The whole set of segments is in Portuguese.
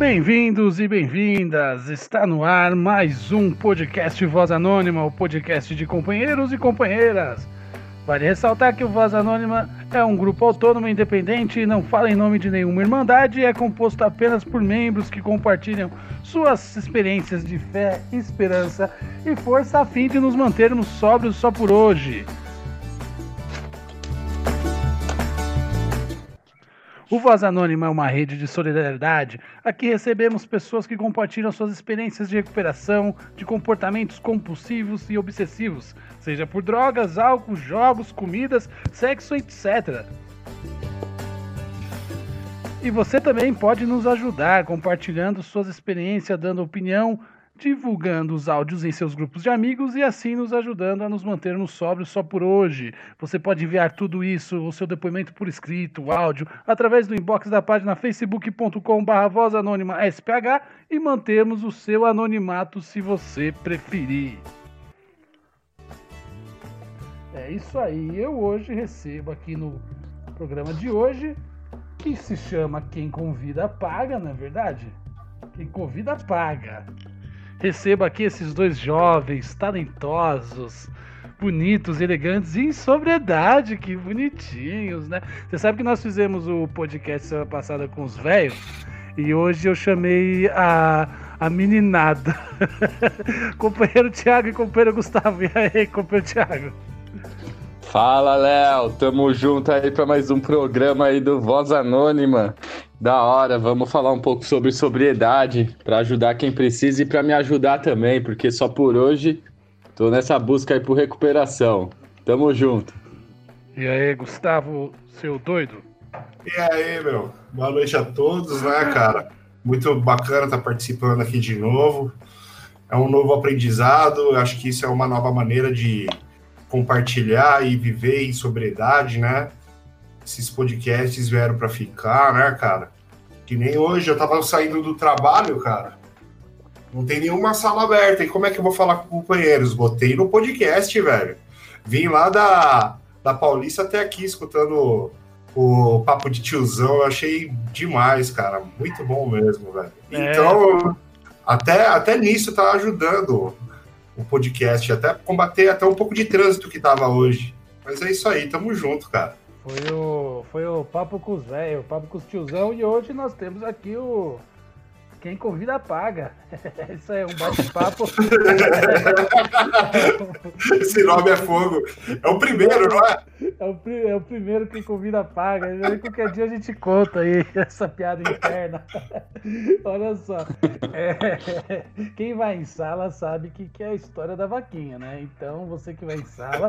Bem-vindos e bem-vindas! Está no ar mais um podcast Voz Anônima, o podcast de companheiros e companheiras. Vale ressaltar que o Voz Anônima é um grupo autônomo independente não fala em nome de nenhuma irmandade e é composto apenas por membros que compartilham suas experiências de fé, esperança e força a fim de nos mantermos sóbrios só por hoje. O Voz Anônima é uma rede de solidariedade. Aqui recebemos pessoas que compartilham suas experiências de recuperação de comportamentos compulsivos e obsessivos, seja por drogas, álcool, jogos, comidas, sexo, etc. E você também pode nos ajudar compartilhando suas experiências, dando opinião, divulgando os áudios em seus grupos de amigos e assim nos ajudando a nos mantermos sóbrios só por hoje. Você pode enviar tudo isso, o seu depoimento por escrito, áudio, através do inbox da página facebook.com.br voz anônima SPH e mantermos o seu anonimato se você preferir. É isso aí. Eu hoje recebo aqui no programa de hoje, que se chama Quem Convida Paga, não é verdade? Quem convida paga. Recebo aqui esses dois jovens, talentosos, bonitos, elegantes e em sobriedade, que bonitinhos, né? Você sabe que nós fizemos o podcast semana passada com os velhos e hoje eu chamei a, a meninada. companheiro Thiago e companheiro Gustavo. E aí, companheiro Thiago? Fala, Léo. Tamo junto aí para mais um programa aí do Voz Anônima. Da hora, vamos falar um pouco sobre sobriedade para ajudar quem precisa e para me ajudar também, porque só por hoje tô nessa busca aí por recuperação. Tamo junto. E aí, Gustavo, seu doido? E aí, meu? Boa noite a todos, né, cara? Muito bacana estar tá participando aqui de novo. É um novo aprendizado, acho que isso é uma nova maneira de compartilhar e viver em sobriedade, né? Esses podcasts vieram para ficar, né, cara? Que nem hoje eu tava saindo do trabalho, cara. Não tem nenhuma sala aberta. E como é que eu vou falar com companheiros? Botei no podcast, velho. Vim lá da, da Paulista até aqui escutando o, papo de tiozão. Eu achei demais, cara. Muito bom mesmo, velho. É. Então, até, até nisso tá ajudando o podcast, até combater até um pouco de trânsito que tava hoje. Mas é isso aí, tamo junto, cara. Foi o, foi o Papo com os velhos, o Papo com os tiozão, e hoje nós temos aqui o quem convida paga. Isso é um bate-papo. Esse nome é fogo. É o primeiro, não é? É o, é o primeiro que convida paga. Aí qualquer dia a gente conta aí essa piada interna. Olha só. É, quem vai em sala sabe que, que é a história da vaquinha, né? Então você que vai em sala,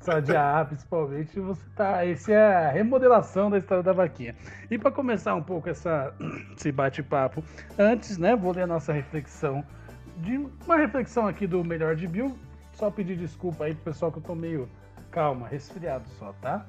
sala de A principalmente, você tá. Esse é a remodelação da história da vaquinha. E para começar um pouco essa, esse bate-papo, antes, né, vou ler a nossa reflexão. De uma reflexão aqui do Melhor de Bill. Só pedir desculpa aí pro pessoal que eu tô meio. Calma, resfriado só, tá?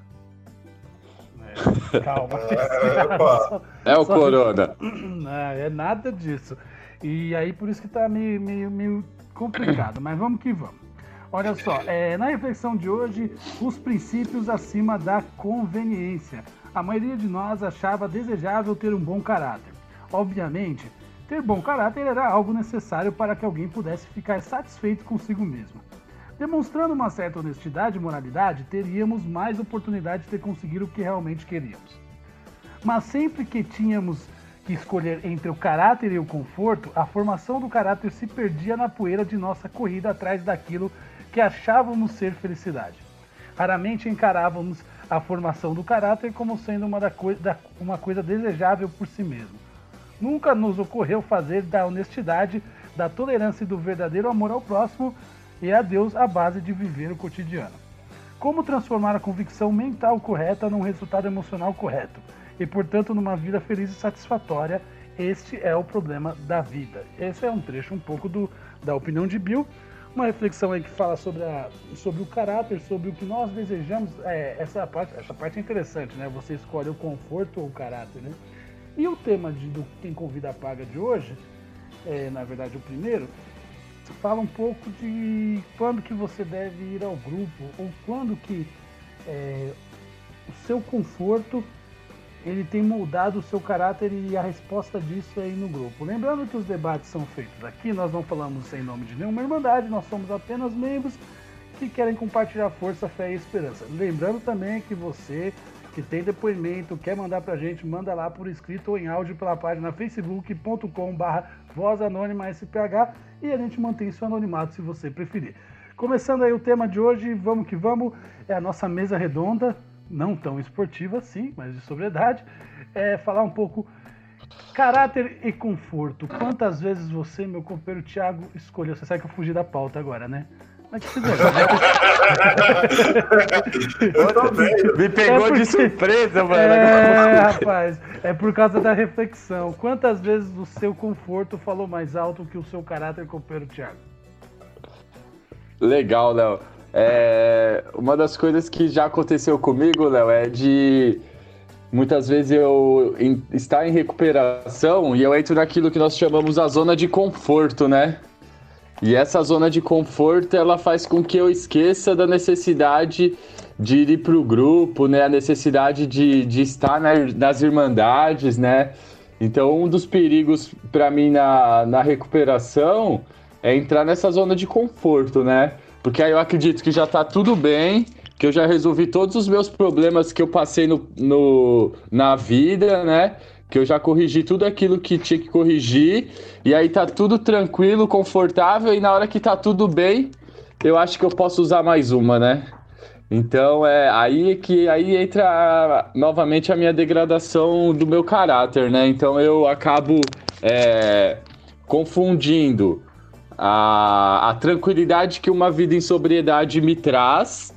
É, calma. só, é o só... corona. Não, é nada disso. E aí por isso que tá meio, meio, meio complicado. Mas vamos que vamos. Olha só, é, na reflexão de hoje, os princípios acima da conveniência. A maioria de nós achava desejável ter um bom caráter. Obviamente, ter bom caráter era algo necessário para que alguém pudesse ficar satisfeito consigo mesmo. Demonstrando uma certa honestidade e moralidade, teríamos mais oportunidade de conseguir o que realmente queríamos. Mas sempre que tínhamos que escolher entre o caráter e o conforto, a formação do caráter se perdia na poeira de nossa corrida atrás daquilo que achávamos ser felicidade. Raramente encarávamos a formação do caráter como sendo uma, da coi da, uma coisa desejável por si mesmo. Nunca nos ocorreu fazer da honestidade, da tolerância e do verdadeiro amor ao próximo e a Deus a base de viver o cotidiano. Como transformar a convicção mental correta num resultado emocional correto e, portanto, numa vida feliz e satisfatória? Este é o problema da vida. Esse é um trecho um pouco do, da opinião de Bill, uma reflexão aí que fala sobre, a, sobre o caráter, sobre o que nós desejamos. É, essa, parte, essa parte é interessante, né? Você escolhe o conforto ou o caráter, né? E o tema de, do Quem Convida a Paga de hoje, é, na verdade o primeiro, fala um pouco de quando que você deve ir ao grupo ou quando que é, o seu conforto ele tem moldado o seu caráter e a resposta disso é aí no grupo. Lembrando que os debates são feitos aqui, nós não falamos sem nome de nenhuma irmandade, nós somos apenas membros que querem compartilhar força, fé e esperança. Lembrando também que você que tem depoimento, quer mandar pra gente, manda lá por escrito ou em áudio pela página facebook.com/barra voz anônima SPH e a gente mantém isso anonimato se você preferir. Começando aí o tema de hoje, vamos que vamos, é a nossa mesa redonda, não tão esportiva sim, mas de sobriedade, é falar um pouco caráter e conforto. Quantas vezes você, meu companheiro Thiago, escolheu? Você sabe que eu fugi da pauta agora, né? Mas que Eu também. Me pegou é porque... de surpresa, mano. É, rapaz. É por causa da reflexão. Quantas vezes o seu conforto falou mais alto que o seu caráter, companheiro Thiago? Legal, Léo. É, uma das coisas que já aconteceu comigo, Léo, é de muitas vezes eu em, estar em recuperação e eu entro naquilo que nós chamamos a zona de conforto, né? E essa zona de conforto, ela faz com que eu esqueça da necessidade de ir para o grupo, né? A necessidade de, de estar na, nas irmandades, né? Então, um dos perigos para mim na, na recuperação é entrar nessa zona de conforto, né? Porque aí eu acredito que já está tudo bem, que eu já resolvi todos os meus problemas que eu passei no, no, na vida, né? Que eu já corrigi tudo aquilo que tinha que corrigir, e aí tá tudo tranquilo, confortável, e na hora que tá tudo bem, eu acho que eu posso usar mais uma, né? Então é aí que aí entra novamente a minha degradação do meu caráter, né? Então eu acabo é, confundindo a, a tranquilidade que uma vida em sobriedade me traz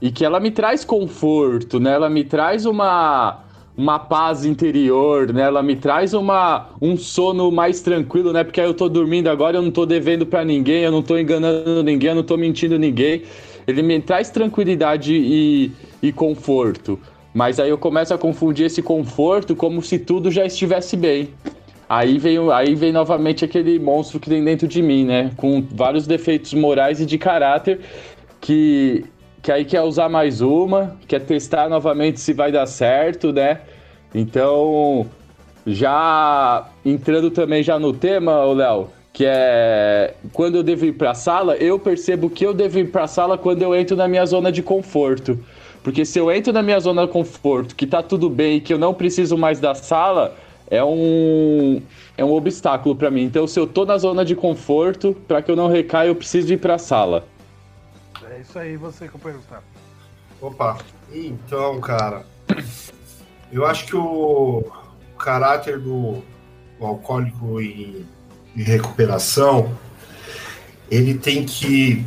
e que ela me traz conforto, né? Ela me traz uma uma paz interior, né? Ela me traz uma, um sono mais tranquilo, né? Porque aí eu tô dormindo agora, eu não tô devendo para ninguém, eu não tô enganando ninguém, eu não tô mentindo ninguém. Ele me traz tranquilidade e, e conforto. Mas aí eu começo a confundir esse conforto como se tudo já estivesse bem. Aí vem, aí vem novamente aquele monstro que tem dentro de mim, né? Com vários defeitos morais e de caráter que que aí quer usar mais uma, quer testar novamente se vai dar certo, né? Então, já entrando também já no tema, Léo, que é quando eu devo ir para a sala, eu percebo que eu devo ir para a sala quando eu entro na minha zona de conforto. Porque se eu entro na minha zona de conforto, que tá tudo bem e que eu não preciso mais da sala, é um é um obstáculo para mim. Então, se eu tô na zona de conforto, para que eu não recaia, eu preciso ir para a sala. É isso aí, você, companheiro Gustavo. Opa, então, cara, eu acho que o, o caráter do, do alcoólico em, em recuperação, ele tem que.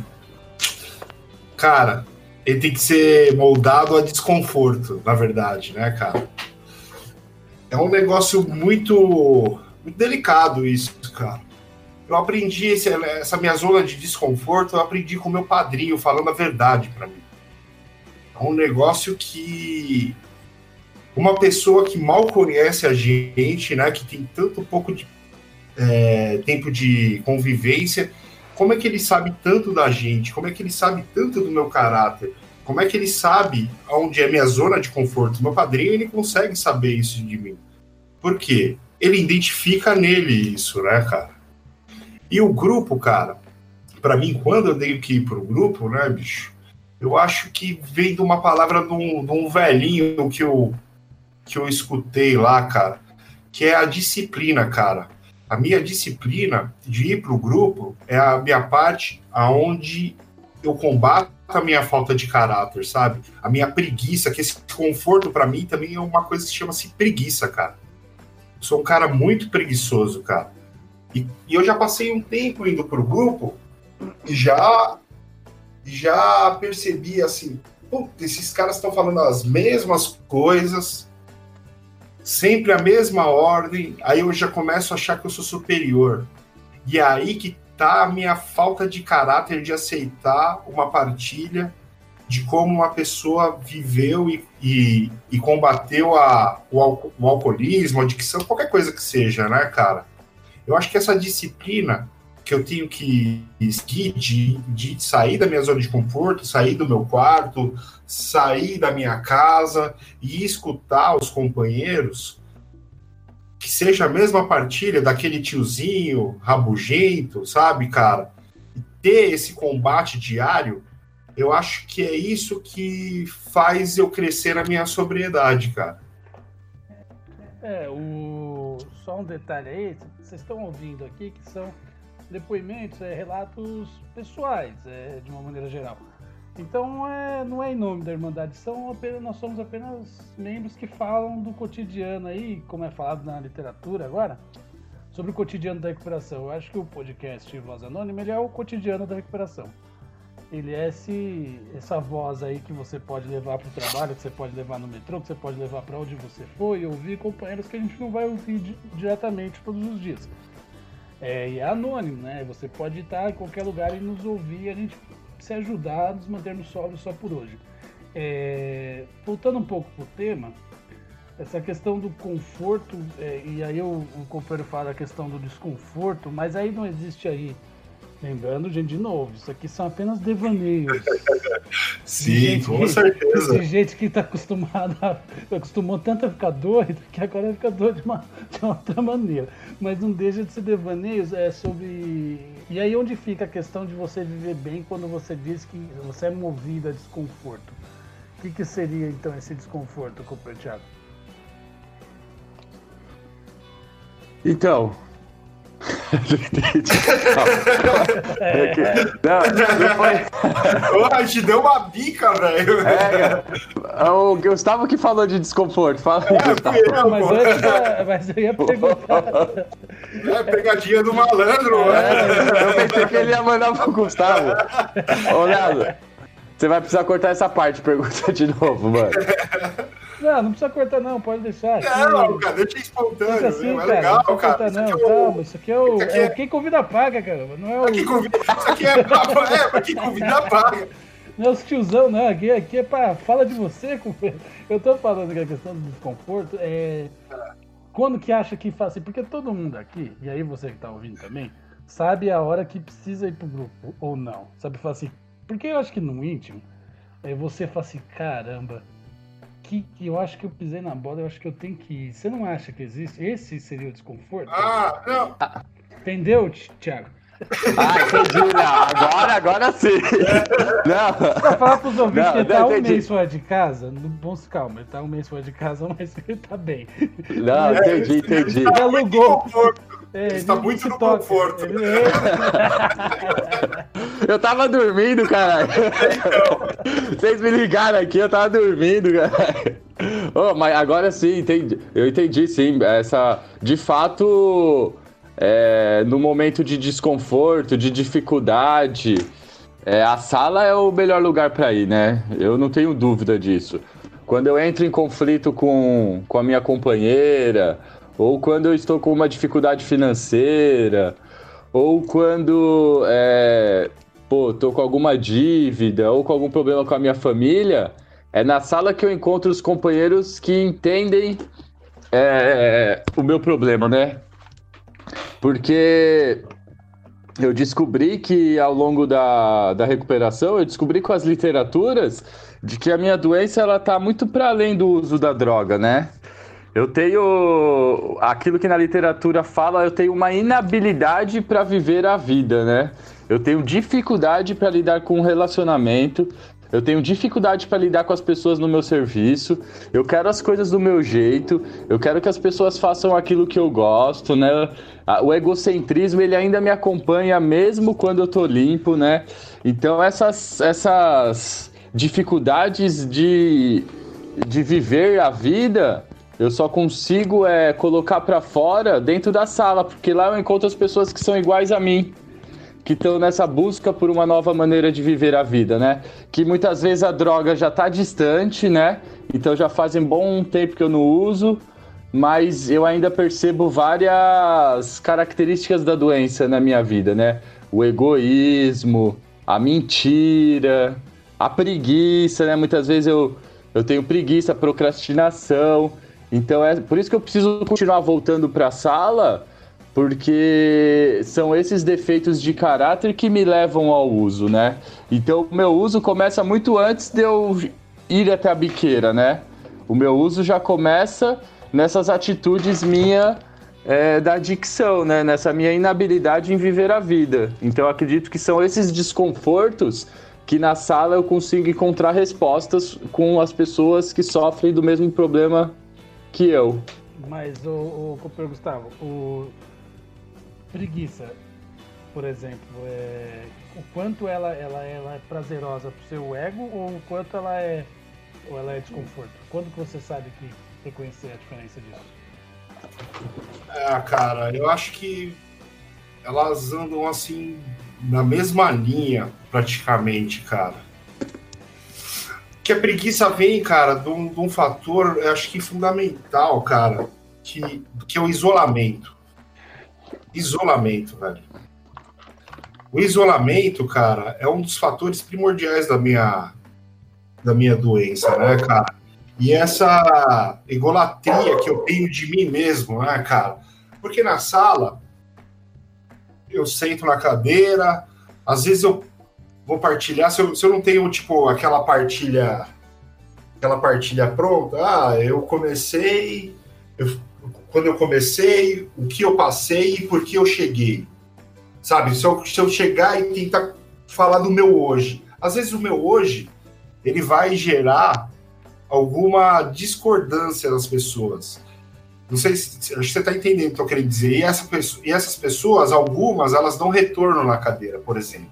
Cara, ele tem que ser moldado a desconforto, na verdade, né, cara? É um negócio muito, muito delicado isso, cara eu aprendi esse, essa minha zona de desconforto, eu aprendi com meu padrinho falando a verdade para mim. É um negócio que uma pessoa que mal conhece a gente, né, que tem tanto pouco de é, tempo de convivência, como é que ele sabe tanto da gente? Como é que ele sabe tanto do meu caráter? Como é que ele sabe onde é minha zona de conforto? Meu padrinho ele consegue saber isso de mim. Por quê? Ele identifica nele isso, né, cara? E o grupo, cara, para mim, quando eu tenho que ir pro grupo, né, bicho, eu acho que vem de uma palavra de um, de um velhinho que eu, que eu escutei lá, cara, que é a disciplina, cara. A minha disciplina de ir pro grupo é a minha parte aonde eu combato a minha falta de caráter, sabe? A minha preguiça, que esse conforto para mim também é uma coisa que chama-se preguiça, cara. Eu sou um cara muito preguiçoso, cara. E, e eu já passei um tempo indo para o grupo e já, já percebi assim, esses caras estão falando as mesmas coisas, sempre a mesma ordem, aí eu já começo a achar que eu sou superior. E é aí que tá a minha falta de caráter de aceitar uma partilha de como uma pessoa viveu e, e, e combateu a, o, o alcoolismo, a adicção, qualquer coisa que seja, né, cara? Eu acho que essa disciplina que eu tenho que seguir de, de sair da minha zona de conforto, sair do meu quarto, sair da minha casa e escutar os companheiros, que seja a mesma partilha daquele tiozinho rabugento, sabe, cara? E ter esse combate diário, eu acho que é isso que faz eu crescer na minha sobriedade, cara. É, o... só um detalhe aí, vocês estão ouvindo aqui que são depoimentos, é, relatos pessoais, é, de uma maneira geral. Então é, não é em nome da Irmandade, são apenas, nós somos apenas membros que falam do cotidiano aí, como é falado na literatura agora, sobre o cotidiano da recuperação. Eu acho que o podcast Voz Anônima é o cotidiano da recuperação. Ele é esse, essa voz aí que você pode levar para o trabalho, que você pode levar no metrô, que você pode levar para onde você for e ouvir companheiros que a gente não vai ouvir diretamente todos os dias. É, e é anônimo, né? Você pode estar em qualquer lugar e nos ouvir, a gente se ajudar a nos mantermos sóbrios só por hoje. É, voltando um pouco pro tema, essa questão do conforto, é, e aí o, o companheiro fala a questão do desconforto, mas aí não existe aí Lembrando, gente, de novo, isso aqui são apenas devaneios. Sim, de com certeza. De gente que está acostumada, acostumou tanto a ficar doido, que agora fica doido de uma, de uma outra maneira. Mas não deixa de ser devaneios, é sobre. E aí onde fica a questão de você viver bem quando você diz que você é movido a desconforto? O que, que seria então esse desconforto, companheiro Thiago? Então, não, não foi. Te deu uma bica, velho. É, é, o Gustavo que falou de desconforto. Fala aí, é. Eu, mas, eu, mas eu ia perguntar. É pegadinha do malandro, é, Eu pensei que ele ia mandar pro Gustavo. Ô, Leandro, você vai precisar cortar essa parte, pergunta de novo, mano. Não, não precisa cortar, não, pode deixar. Aqui, não, cara, deixa espontâneo. Assim, é legal, não cara. Cortar, não, é o... calma, isso aqui é o. Aqui é... é... Quem convida paga, cara. Não é o. Aqui convida... Isso aqui é, é pra quem convida paga. Não é os tiozão, não. Aqui, aqui é pra. Fala de você, companheiro. Eu tô falando que a questão do desconforto é. Quando que acha que faz assim? Porque todo mundo aqui, e aí você que tá ouvindo também, sabe a hora que precisa ir pro grupo ou não. Sabe, falar assim. Porque eu acho que no íntimo, é você fala assim, caramba, que, que eu acho que eu pisei na bola, eu acho que eu tenho que ir. Você não acha que existe? Esse seria o desconforto? Ah, não. Entendeu, Thiago? Ah, entendi, não. Agora, agora sim. Não. Pra falar pros ouvintes não, que ele tá um mês fora de casa, no bom calma, ele tá um mês fora de casa, mas ele tá bem. Não, entendi, entendi. Ele alugou. É, ele está muito no toca. conforto. Ele... É. eu tava dormindo, caralho. Vocês me ligaram aqui, eu tava dormindo, caralho. Oh, mas agora sim, entendi. Eu entendi sim. Essa, de fato, é, no momento de desconforto, de dificuldade, é, a sala é o melhor lugar para ir, né? Eu não tenho dúvida disso. Quando eu entro em conflito com, com a minha companheira, ou quando eu estou com uma dificuldade financeira, ou quando é, pô, tô com alguma dívida ou com algum problema com a minha família, é na sala que eu encontro os companheiros que entendem é, o meu problema, né? Porque eu descobri que ao longo da, da recuperação, eu descobri com as literaturas de que a minha doença ela tá muito para além do uso da droga, né? Eu tenho aquilo que na literatura fala, eu tenho uma inabilidade para viver a vida, né? Eu tenho dificuldade para lidar com o relacionamento, eu tenho dificuldade para lidar com as pessoas no meu serviço. Eu quero as coisas do meu jeito. Eu quero que as pessoas façam aquilo que eu gosto, né? O egocentrismo ele ainda me acompanha mesmo quando eu tô limpo, né? Então essas essas dificuldades de de viver a vida eu só consigo é, colocar para fora dentro da sala, porque lá eu encontro as pessoas que são iguais a mim, que estão nessa busca por uma nova maneira de viver a vida, né? Que muitas vezes a droga já está distante, né? Então já fazem bom tempo que eu não uso, mas eu ainda percebo várias características da doença na minha vida, né? O egoísmo, a mentira, a preguiça, né? Muitas vezes eu, eu tenho preguiça, procrastinação. Então é por isso que eu preciso continuar voltando para a sala porque são esses defeitos de caráter que me levam ao uso, né? Então o meu uso começa muito antes de eu ir até a biqueira, né? O meu uso já começa nessas atitudes minha é, da adicção, né? Nessa minha inabilidade em viver a vida. Então acredito que são esses desconfortos que na sala eu consigo encontrar respostas com as pessoas que sofrem do mesmo problema que eu. Mas o, o Gustavo, o preguiça, por exemplo, é, o quanto ela, ela, ela é prazerosa para o seu ego ou o quanto ela é ou ela é desconforto? Quando que você sabe que reconhecer a diferença disso? É, cara, eu acho que elas andam assim na mesma linha, praticamente, cara. Que a preguiça vem, cara, de um, de um fator, acho que fundamental, cara, que, que é o isolamento. Isolamento, velho. O isolamento, cara, é um dos fatores primordiais da minha, da minha doença, né, cara? E essa egolatria que eu tenho de mim mesmo, né, cara? Porque na sala, eu sento na cadeira, às vezes eu vou partilhar, se eu, se eu não tenho, tipo, aquela partilha aquela partilha pronta, ah, eu comecei, eu, quando eu comecei, o que eu passei e por que eu cheguei. Sabe, se eu, se eu chegar e tentar falar do meu hoje, às vezes o meu hoje, ele vai gerar alguma discordância das pessoas. Não sei se, se você está entendendo o que eu quero dizer. E, essa, e essas pessoas, algumas, elas dão retorno na cadeira, por exemplo.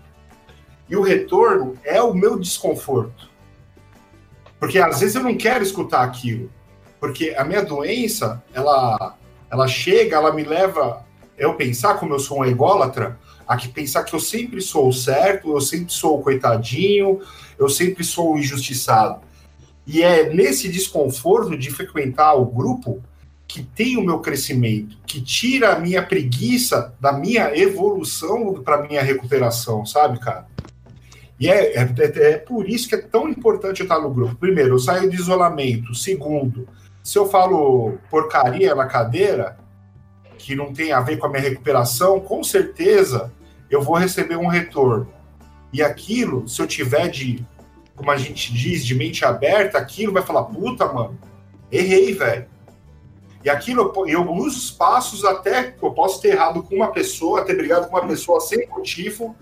E o retorno é o meu desconforto. Porque às vezes eu não quero escutar aquilo. Porque a minha doença, ela, ela chega, ela me leva eu pensar como eu sou um ególatra, a que pensar que eu sempre sou o certo, eu sempre sou o coitadinho, eu sempre sou o injustiçado. E é nesse desconforto de frequentar o grupo que tem o meu crescimento, que tira a minha preguiça da minha evolução para minha recuperação, sabe, cara? E é, é, é, por isso que é tão importante estar no grupo. Primeiro, eu saio de isolamento. Segundo, se eu falo porcaria na cadeira, que não tem a ver com a minha recuperação, com certeza eu vou receber um retorno. E aquilo, se eu tiver de, como a gente diz, de mente aberta, aquilo vai falar: puta, mano, errei, velho e aquilo eu uso os passos até eu posso ter errado com uma pessoa, ter brigado com uma pessoa sem motivo.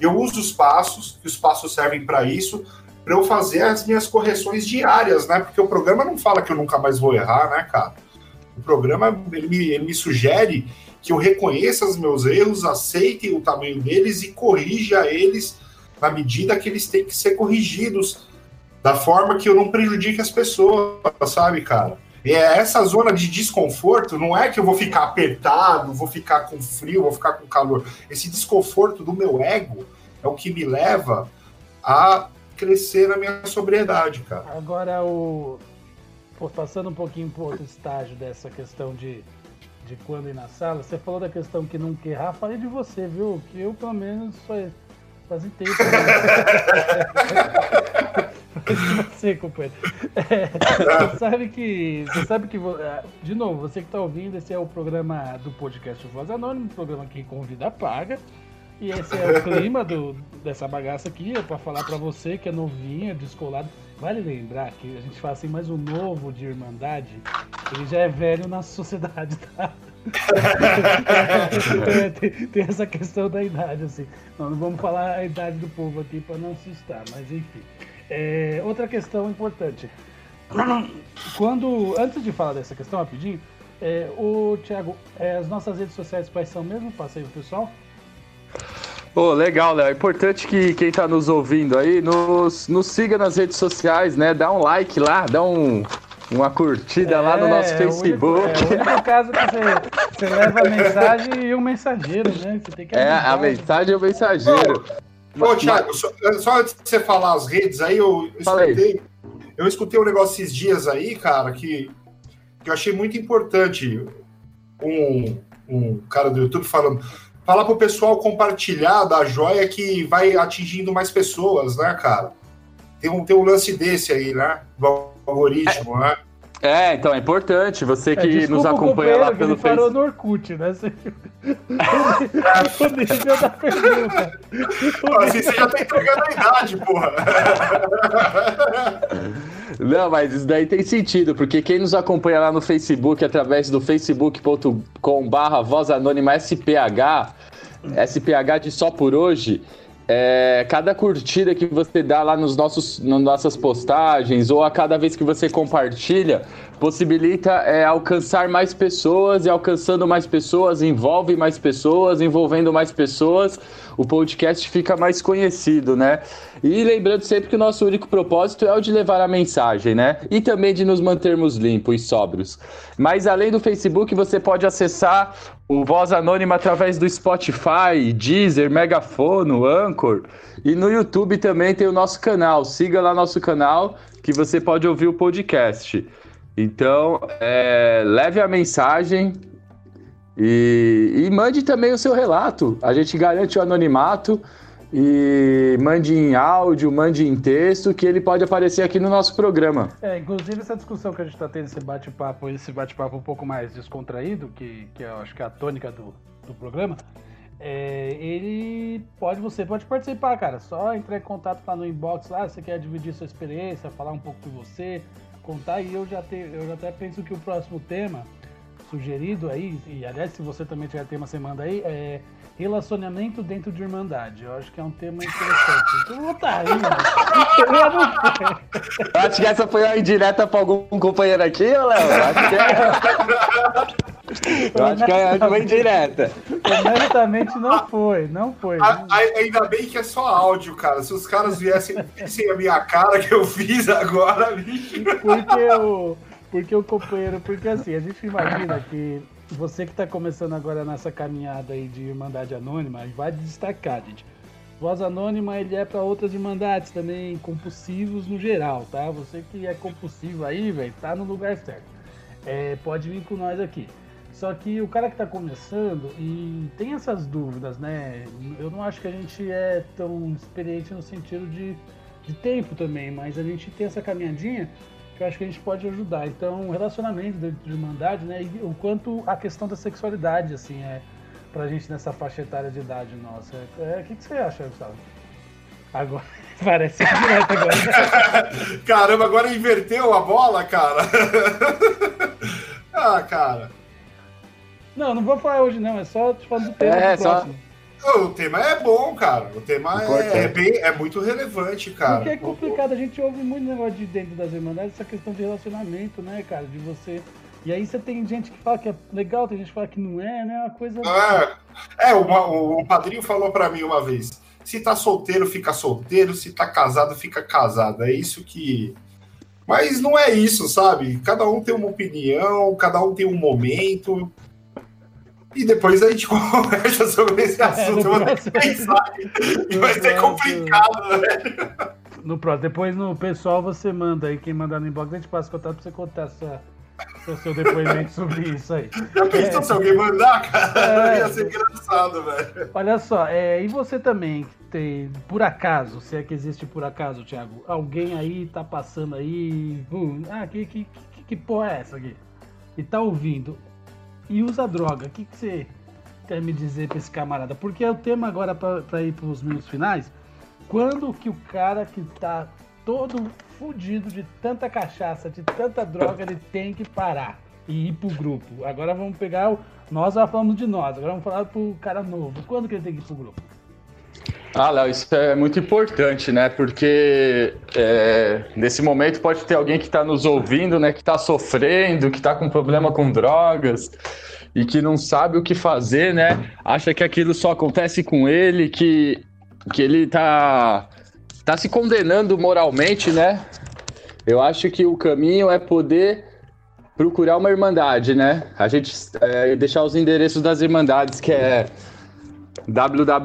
Eu uso os passos, que os passos servem para isso, para eu fazer as minhas correções diárias, né? Porque o programa não fala que eu nunca mais vou errar, né, cara? O programa ele me, ele me sugere que eu reconheça os meus erros, aceite o tamanho deles e corrija eles na medida que eles têm que ser corrigidos, da forma que eu não prejudique as pessoas, sabe, cara? E é essa zona de desconforto não é que eu vou ficar apertado, vou ficar com frio, vou ficar com calor. Esse desconforto do meu ego é o que me leva a crescer na minha sobriedade, cara. Agora, o... Pô, passando um pouquinho para outro estágio dessa questão de, de quando ir na sala, você falou da questão que não errar, falei de você, viu? Que eu, pelo menos, sou quase tempo. Né? você, companheiro. É, você sabe que. Você sabe que. É, de novo, você que está ouvindo, esse é o programa do podcast Voz Anônimo, um programa que convida paga. E esse é o clima do, dessa bagaça aqui, é para falar para você que é novinho, descolado. Vale lembrar que a gente fala assim, mas o novo de Irmandade, ele já é velho na sociedade, tá? é, tem, tem, essa questão da idade, assim. Não, não vamos falar a idade do povo aqui para não assustar, mas enfim. É, outra questão importante. Quando, antes de falar dessa questão rapidinho, é, o Thiago, é, as nossas redes sociais quais são mesmo? Passei pessoal. Oh, legal, Léo. É importante que quem está nos ouvindo aí nos, nos siga nas redes sociais, né? Dá um like lá, dá um, uma curtida é, lá no nosso Facebook. É o, único, é, o único caso que você, você leva a mensagem e o mensageiro, né? Você tem que é, a mensagem e o mensageiro. Ô, Thiago, só, só, antes de você falar as redes aí, eu escutei, eu escutei um negócio esses dias aí, cara, que, que eu achei muito importante. Um, um cara do YouTube falando. Falar pro pessoal compartilhar da joia que vai atingindo mais pessoas, né, cara? Tem um, tem um lance desse aí, né? Do algoritmo, é, né? É, então é importante. Você que é, nos acompanha lá pelo Facebook. parou no Orkut, né? Você... o nível da pergunta. Assim você já tá entregando a idade, porra. Não, mas isso daí tem sentido, porque quem nos acompanha lá no Facebook, através do facebook.com barra voz anônima SPH, SPH de só por hoje, é, cada curtida que você dá lá nos nossos, nas nossas postagens ou a cada vez que você compartilha, possibilita é, alcançar mais pessoas e alcançando mais pessoas, envolve mais pessoas, envolvendo mais pessoas, o podcast fica mais conhecido, né? E lembrando sempre que o nosso único propósito é o de levar a mensagem, né? E também de nos mantermos limpos e sóbrios. Mas além do Facebook, você pode acessar o Voz Anônima através do Spotify, Deezer, Megafono, Anchor. E no YouTube também tem o nosso canal. Siga lá nosso canal que você pode ouvir o podcast. Então, é, leve a mensagem e, e, mande também o seu relato. A gente garante o anonimato e mande em áudio, mande em texto, que ele pode aparecer aqui no nosso programa. É, inclusive essa discussão que a gente está tendo, esse bate-papo, esse bate-papo um pouco mais descontraído, que, que eu acho que é a tônica do, do programa, é, ele pode, você pode participar, cara. Só entrar em contato lá no inbox lá, você quer dividir sua experiência, falar um pouco de você, contar e eu já, te, eu já até penso que o próximo tema sugerido aí, e aliás, se você também tiver tema, você manda aí, é relacionamento dentro de irmandade. Eu acho que é um tema interessante. Então, tá aí, Acho que essa foi uma indireta pra algum companheiro aqui, Léo? Acho que é. Eu acho que é uma indireta. Honestamente, não foi, não foi. A, ainda bem que é só áudio, cara. Se os caras viessem sem a minha cara que eu fiz agora, bicho. Porque o, porque o companheiro, porque assim, a gente imagina que você que está começando agora nessa caminhada aí de Irmandade Anônima, vai destacar, gente. Voz Anônima ele é para outras irmandades também, compulsivos no geral, tá? Você que é compulsivo aí, velho, tá no lugar certo. É, pode vir com nós aqui. Só que o cara que está começando e tem essas dúvidas, né? Eu não acho que a gente é tão experiente no sentido de, de tempo também, mas a gente tem essa caminhadinha que eu acho que a gente pode ajudar. Então, relacionamento dentro de irmandade, né? E o quanto a questão da sexualidade, assim, é pra gente nessa faixa etária de idade nossa. É, o que, que você acha, Gustavo? Agora, parece direto agora. Caramba, agora inverteu a bola, cara. ah, cara. Não, não vou falar hoje não, é só te falando do tema é, do próximo. Só... O tema é bom, cara. O tema é, é, bem, é muito relevante, cara. Porque é complicado, a gente ouve muito negócio de dentro das irmandades, essa questão de relacionamento, né, cara? De você. E aí você tem gente que fala que é legal, tem gente que fala que não é, né? Uma coisa. É, é uma, o, padrinho falou para mim uma vez: se tá solteiro, fica solteiro, se tá casado, fica casado. É isso que. Mas não é isso, sabe? Cada um tem uma opinião, cada um tem um momento. E depois a gente conversa sobre esse é, assunto. É, próximo, pensar, e vai ser complicado, velho. No próximo. Depois no pessoal você manda aí. Quem mandar no inbox, a gente passa contato pra você contar sua, seu, seu depoimento sobre isso aí. Já pensou é, se alguém mandar, cara? É, Ia ser engraçado, velho. Olha só, é, e você também tem, por acaso, se é que existe por acaso, Thiago, alguém aí tá passando aí. Hum, ah, que, que, que, que porra é essa aqui? E tá ouvindo e usa droga. O que, que você quer me dizer pra esse camarada? Porque é o tema agora para ir pros minutos finais. Quando que o cara que tá todo fudido de tanta cachaça, de tanta droga, ele tem que parar e ir pro grupo? Agora vamos pegar o. Nós já falamos de nós, agora vamos falar pro cara novo. Quando que ele tem que ir pro grupo? Ah, Léo, isso é muito importante, né? Porque é, nesse momento pode ter alguém que está nos ouvindo, né? Que está sofrendo, que está com problema com drogas e que não sabe o que fazer, né? Acha que aquilo só acontece com ele, que, que ele tá, tá se condenando moralmente, né? Eu acho que o caminho é poder procurar uma irmandade, né? A gente é, deixar os endereços das irmandades, que é www.aa.org,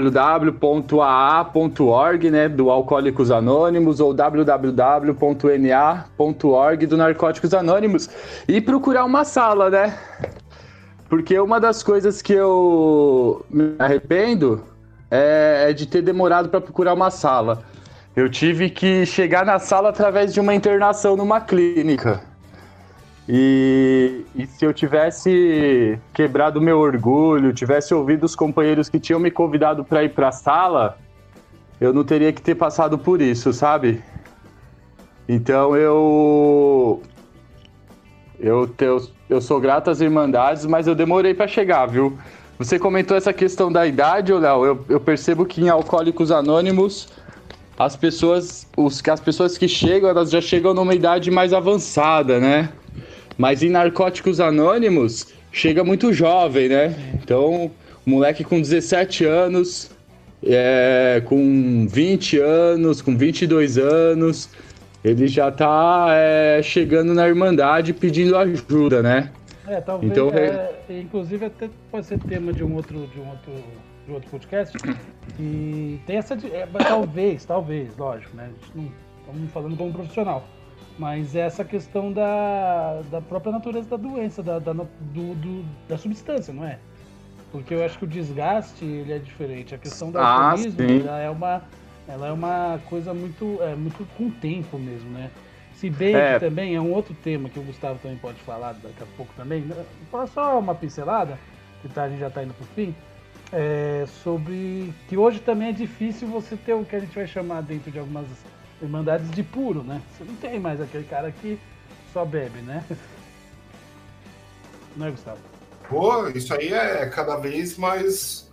né, do Alcoólicos Anônimos, ou www.na.org do Narcóticos Anônimos, e procurar uma sala, né? Porque uma das coisas que eu me arrependo é, é de ter demorado para procurar uma sala. Eu tive que chegar na sala através de uma internação numa clínica. E, e, se eu tivesse quebrado meu orgulho, tivesse ouvido os companheiros que tinham me convidado para ir para a sala, eu não teria que ter passado por isso, sabe? Então eu eu, eu, eu sou grato às Irmandades, mas eu demorei para chegar, viu? Você comentou essa questão da idade, Léo. Eu, eu percebo que em Alcoólicos Anônimos as pessoas, os, as pessoas que chegam, elas já chegam numa idade mais avançada, né? Mas em Narcóticos Anônimos, chega muito jovem, né? Então, moleque com 17 anos, é, com 20 anos, com 22 anos, ele já tá é, chegando na Irmandade pedindo ajuda, né? É, talvez. Então, é, inclusive, até pode ser tema de um outro, de um outro, de outro podcast. E tem essa. É, talvez, talvez, lógico, né? A gente não estamos falando como profissional mas é essa questão da, da própria natureza da doença, da, da, do, do, da substância, não é? Porque eu acho que o desgaste ele é diferente. A questão do ah, alcoolismo é uma, ela é uma coisa muito, é, muito com tempo mesmo, né? Se bem é. que também é um outro tema que o Gustavo também pode falar daqui a pouco também. Né? Só uma pincelada, que tá, a gente já está indo para o fim. É, sobre que hoje também é difícil você ter o que a gente vai chamar dentro de algumas Irmandades de puro, né? Você não tem mais aquele cara que só bebe, né? Não é, Gustavo? Pô, isso aí é cada vez mais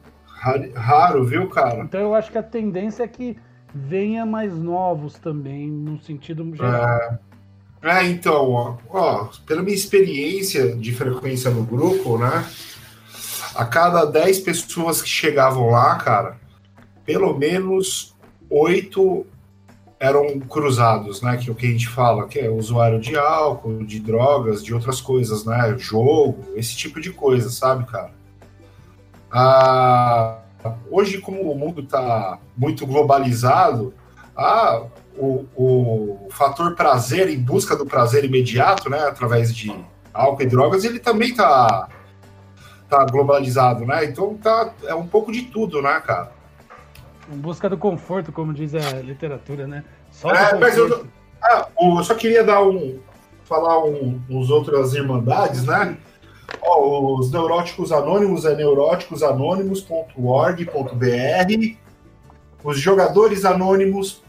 raro, viu, cara? Então eu acho que a tendência é que venha mais novos também, no sentido geral. É, é então, ó, ó, pela minha experiência de frequência no grupo, né? A cada 10 pessoas que chegavam lá, cara, pelo menos oito eram cruzados, né? Que é o que a gente fala, que é usuário de álcool, de drogas, de outras coisas, né? Jogo, esse tipo de coisa, sabe, cara? Ah, hoje, como o mundo está muito globalizado, ah, o, o fator prazer em busca do prazer imediato, né? Através de álcool e drogas, ele também está tá globalizado, né? Então tá, é um pouco de tudo, né, cara? Em busca do conforto, como diz a literatura, né? Só é, mas eu, ah, eu só queria dar um. falar um, uns outras irmandades, né? Ó, os Neuróticos Anônimos é neuróticosanônimos.org.br. Os Jogadores Anônimos,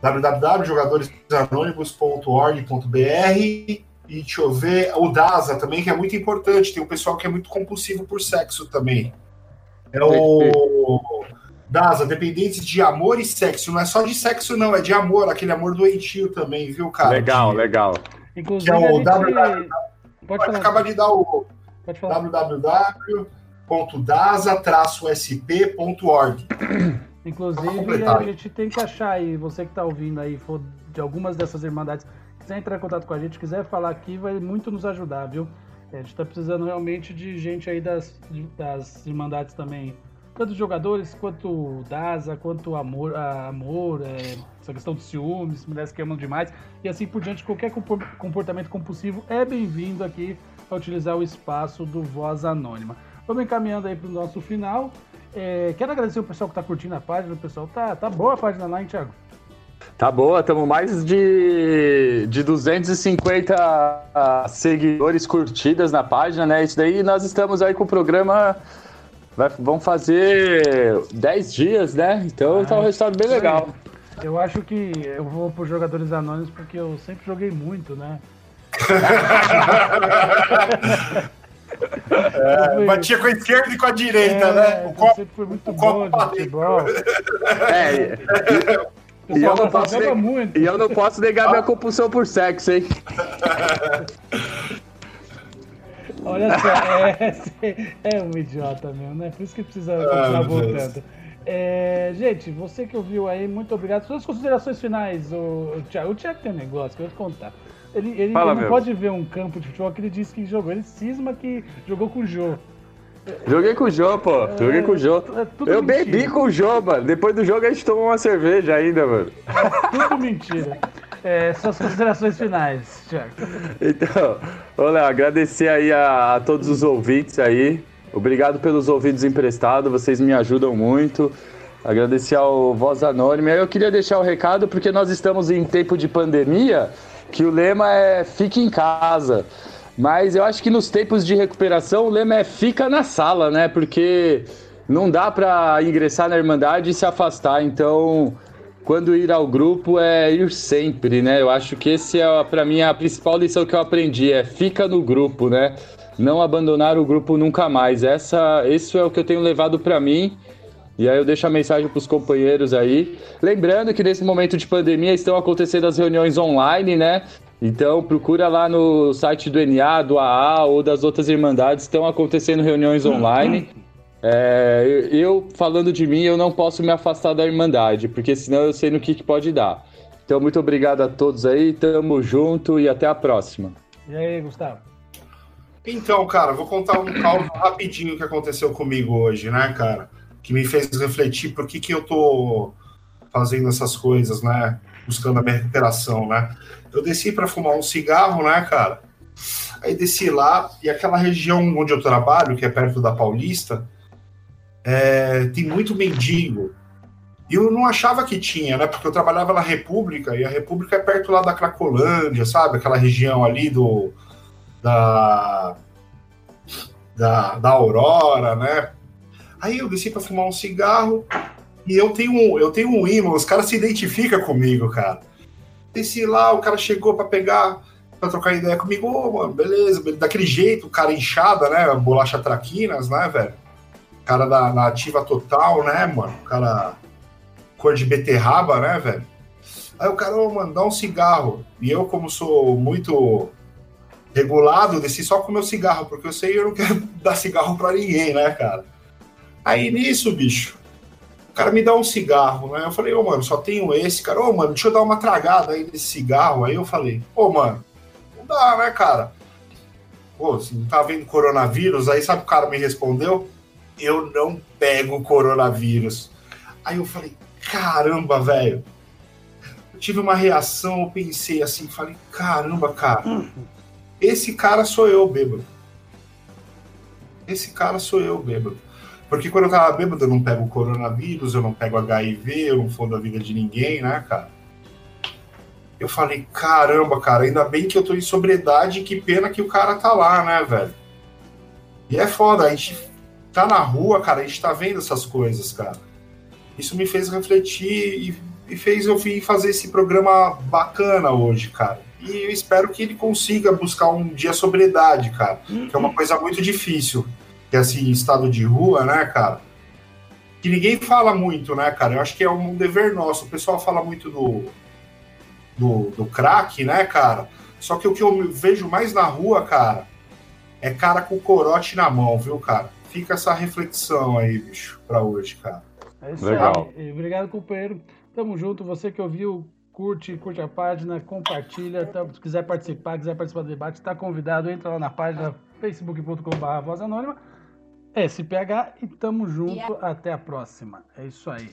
www.jogadorsanônimos.org.br. E deixa eu ver, o DASA também, que é muito importante. Tem um pessoal que é muito compulsivo por sexo também. É o Daza, dependentes de amor e sexo. Não é só de sexo, não, é de amor, aquele amor doentio também, viu, cara? Legal, de... legal. Inclusive, que é o gente... www. Pode, Pode acabar de dar o www.dasa-sp.org. Inclusive, a gente tem que achar aí, você que está ouvindo aí, for de algumas dessas irmandades, quiser entrar em contato com a gente, quiser falar aqui, vai muito nos ajudar, viu? A gente está precisando realmente de gente aí das, das irmandades também tanto jogadores quanto DASA, quanto amor, amor é, essa questão dos ciúmes, mulheres que amam demais e assim por diante. Qualquer comportamento compulsivo é bem-vindo aqui a utilizar o espaço do Voz Anônima. Vamos encaminhando aí para o nosso final. É, quero agradecer o pessoal que está curtindo a página, o pessoal tá, tá boa a página lá, hein, Thiago? Tá boa, estamos mais de, de 250 seguidores curtidas na página, né? Isso daí nós estamos aí com o programa Vai, vão fazer 10 dias, né? Então ah, tá um resultado bem legal. Eu acho que eu vou por jogadores anônimos porque eu sempre joguei muito, né? É, batia com a esquerda e com a direita, é, né? O copo, sempre foi muito o bom de futebol. É, e, e, eu não posso negar, e eu não posso negar minha compulsão por sexo, hein? Olha só, é, é um idiota mesmo, né? Por isso que precisa ah, continuar ah, voltando. É, gente, você que ouviu aí, muito obrigado. Suas considerações finais, o, o Thiago. O Thiago tem um negócio que eu vou te contar. Ele, ele, Fala, ele não pode ver um campo de futebol que ele disse que jogou. Ele cisma que jogou com o Jô. Joguei com o Jô, pô. É, Joguei com o Jô. É eu mentira. bebi com o Jô, mano. Depois do jogo a gente tomou uma cerveja ainda, mano. É tudo mentira. É, suas considerações finais, Thiago. Então, olha, agradecer aí a, a, todos os ouvintes aí. Obrigado pelos ouvidos emprestados, vocês me ajudam muito. Agradecer ao Voz Anônima. Eu queria deixar o um recado porque nós estamos em tempo de pandemia que o lema é fique em casa. Mas eu acho que nos tempos de recuperação o lema é fica na sala, né? Porque não dá para ingressar na Irmandade e se afastar. Então, quando ir ao grupo é ir sempre, né? Eu acho que esse é para mim a principal lição que eu aprendi é fica no grupo, né? Não abandonar o grupo nunca mais. Essa, isso é o que eu tenho levado para mim. E aí eu deixo a mensagem para os companheiros aí. Lembrando que nesse momento de pandemia estão acontecendo as reuniões online, né? Então procura lá no site do NA, do AA ou das outras irmandades, estão acontecendo reuniões online. É, eu, falando de mim, eu não posso me afastar da Irmandade, porque senão eu sei no que, que pode dar. Então, muito obrigado a todos aí, tamo junto e até a próxima. E aí, Gustavo? Então, cara, vou contar um caso rapidinho que aconteceu comigo hoje, né, cara? Que me fez refletir por que, que eu tô fazendo essas coisas, né? Buscando a minha recuperação, né? Eu desci para fumar um cigarro, né, cara? Aí desci lá e aquela região onde eu trabalho, que é perto da Paulista, é, tem muito mendigo. E eu não achava que tinha, né? Porque eu trabalhava na República, e a República é perto lá da Cracolândia, sabe? Aquela região ali do. da. da, da Aurora, né? Aí eu desci para fumar um cigarro e eu tenho um, eu tenho um imã, os caras se identificam comigo, cara. Desci lá, o cara chegou para pegar, para trocar ideia comigo, ô, oh, mano, beleza, daquele jeito, o cara inchada, né? Bolacha traquinas, né, velho? Cara da, da ativa total, né, mano? O cara cor de beterraba, né, velho? Aí o cara, oh, mano, dá um cigarro. E eu, como sou muito regulado, desci só com meu cigarro, porque eu sei eu não quero dar cigarro pra ninguém, né, cara? Aí nisso, bicho, o cara me dá um cigarro, né? Eu falei, ô, oh, mano, só tenho esse, cara. Ô, oh, mano, deixa eu dar uma tragada aí nesse cigarro. Aí eu falei, ô, oh, mano, não dá, né, cara? Pô, não tá vendo coronavírus, aí sabe o cara me respondeu? Eu não pego coronavírus. Aí eu falei, caramba, velho. Eu tive uma reação, eu pensei assim, falei, caramba, cara. Esse cara sou eu, bêbado. Esse cara sou eu, bêbado. Porque quando eu tava bêbado, eu não pego coronavírus, eu não pego HIV, eu não fodo a vida de ninguém, né, cara? Eu falei, caramba, cara, ainda bem que eu tô em sobriedade, que pena que o cara tá lá, né, velho? E é foda, a gente tá na rua, cara, a gente tá vendo essas coisas, cara. Isso me fez refletir e, e fez eu vir fazer esse programa bacana hoje, cara. E eu espero que ele consiga buscar um dia sobriedade, cara. Uhum. Que é uma coisa muito difícil. Que é assim, estado de rua, né, cara? Que ninguém fala muito, né, cara? Eu acho que é um dever nosso. O pessoal fala muito do, do, do crack, né, cara? Só que o que eu vejo mais na rua, cara, é cara com corote na mão, viu, cara? Fica essa reflexão aí, bicho, para hoje, cara. É isso Legal. aí. Obrigado, companheiro. Tamo junto. Você que ouviu, curte, curte a página, compartilha. Tá, se quiser participar, quiser participar do debate, está convidado. Entra lá na página facebook.com.br Voz Anônima, SPH e tamo junto. Até a próxima. É isso aí.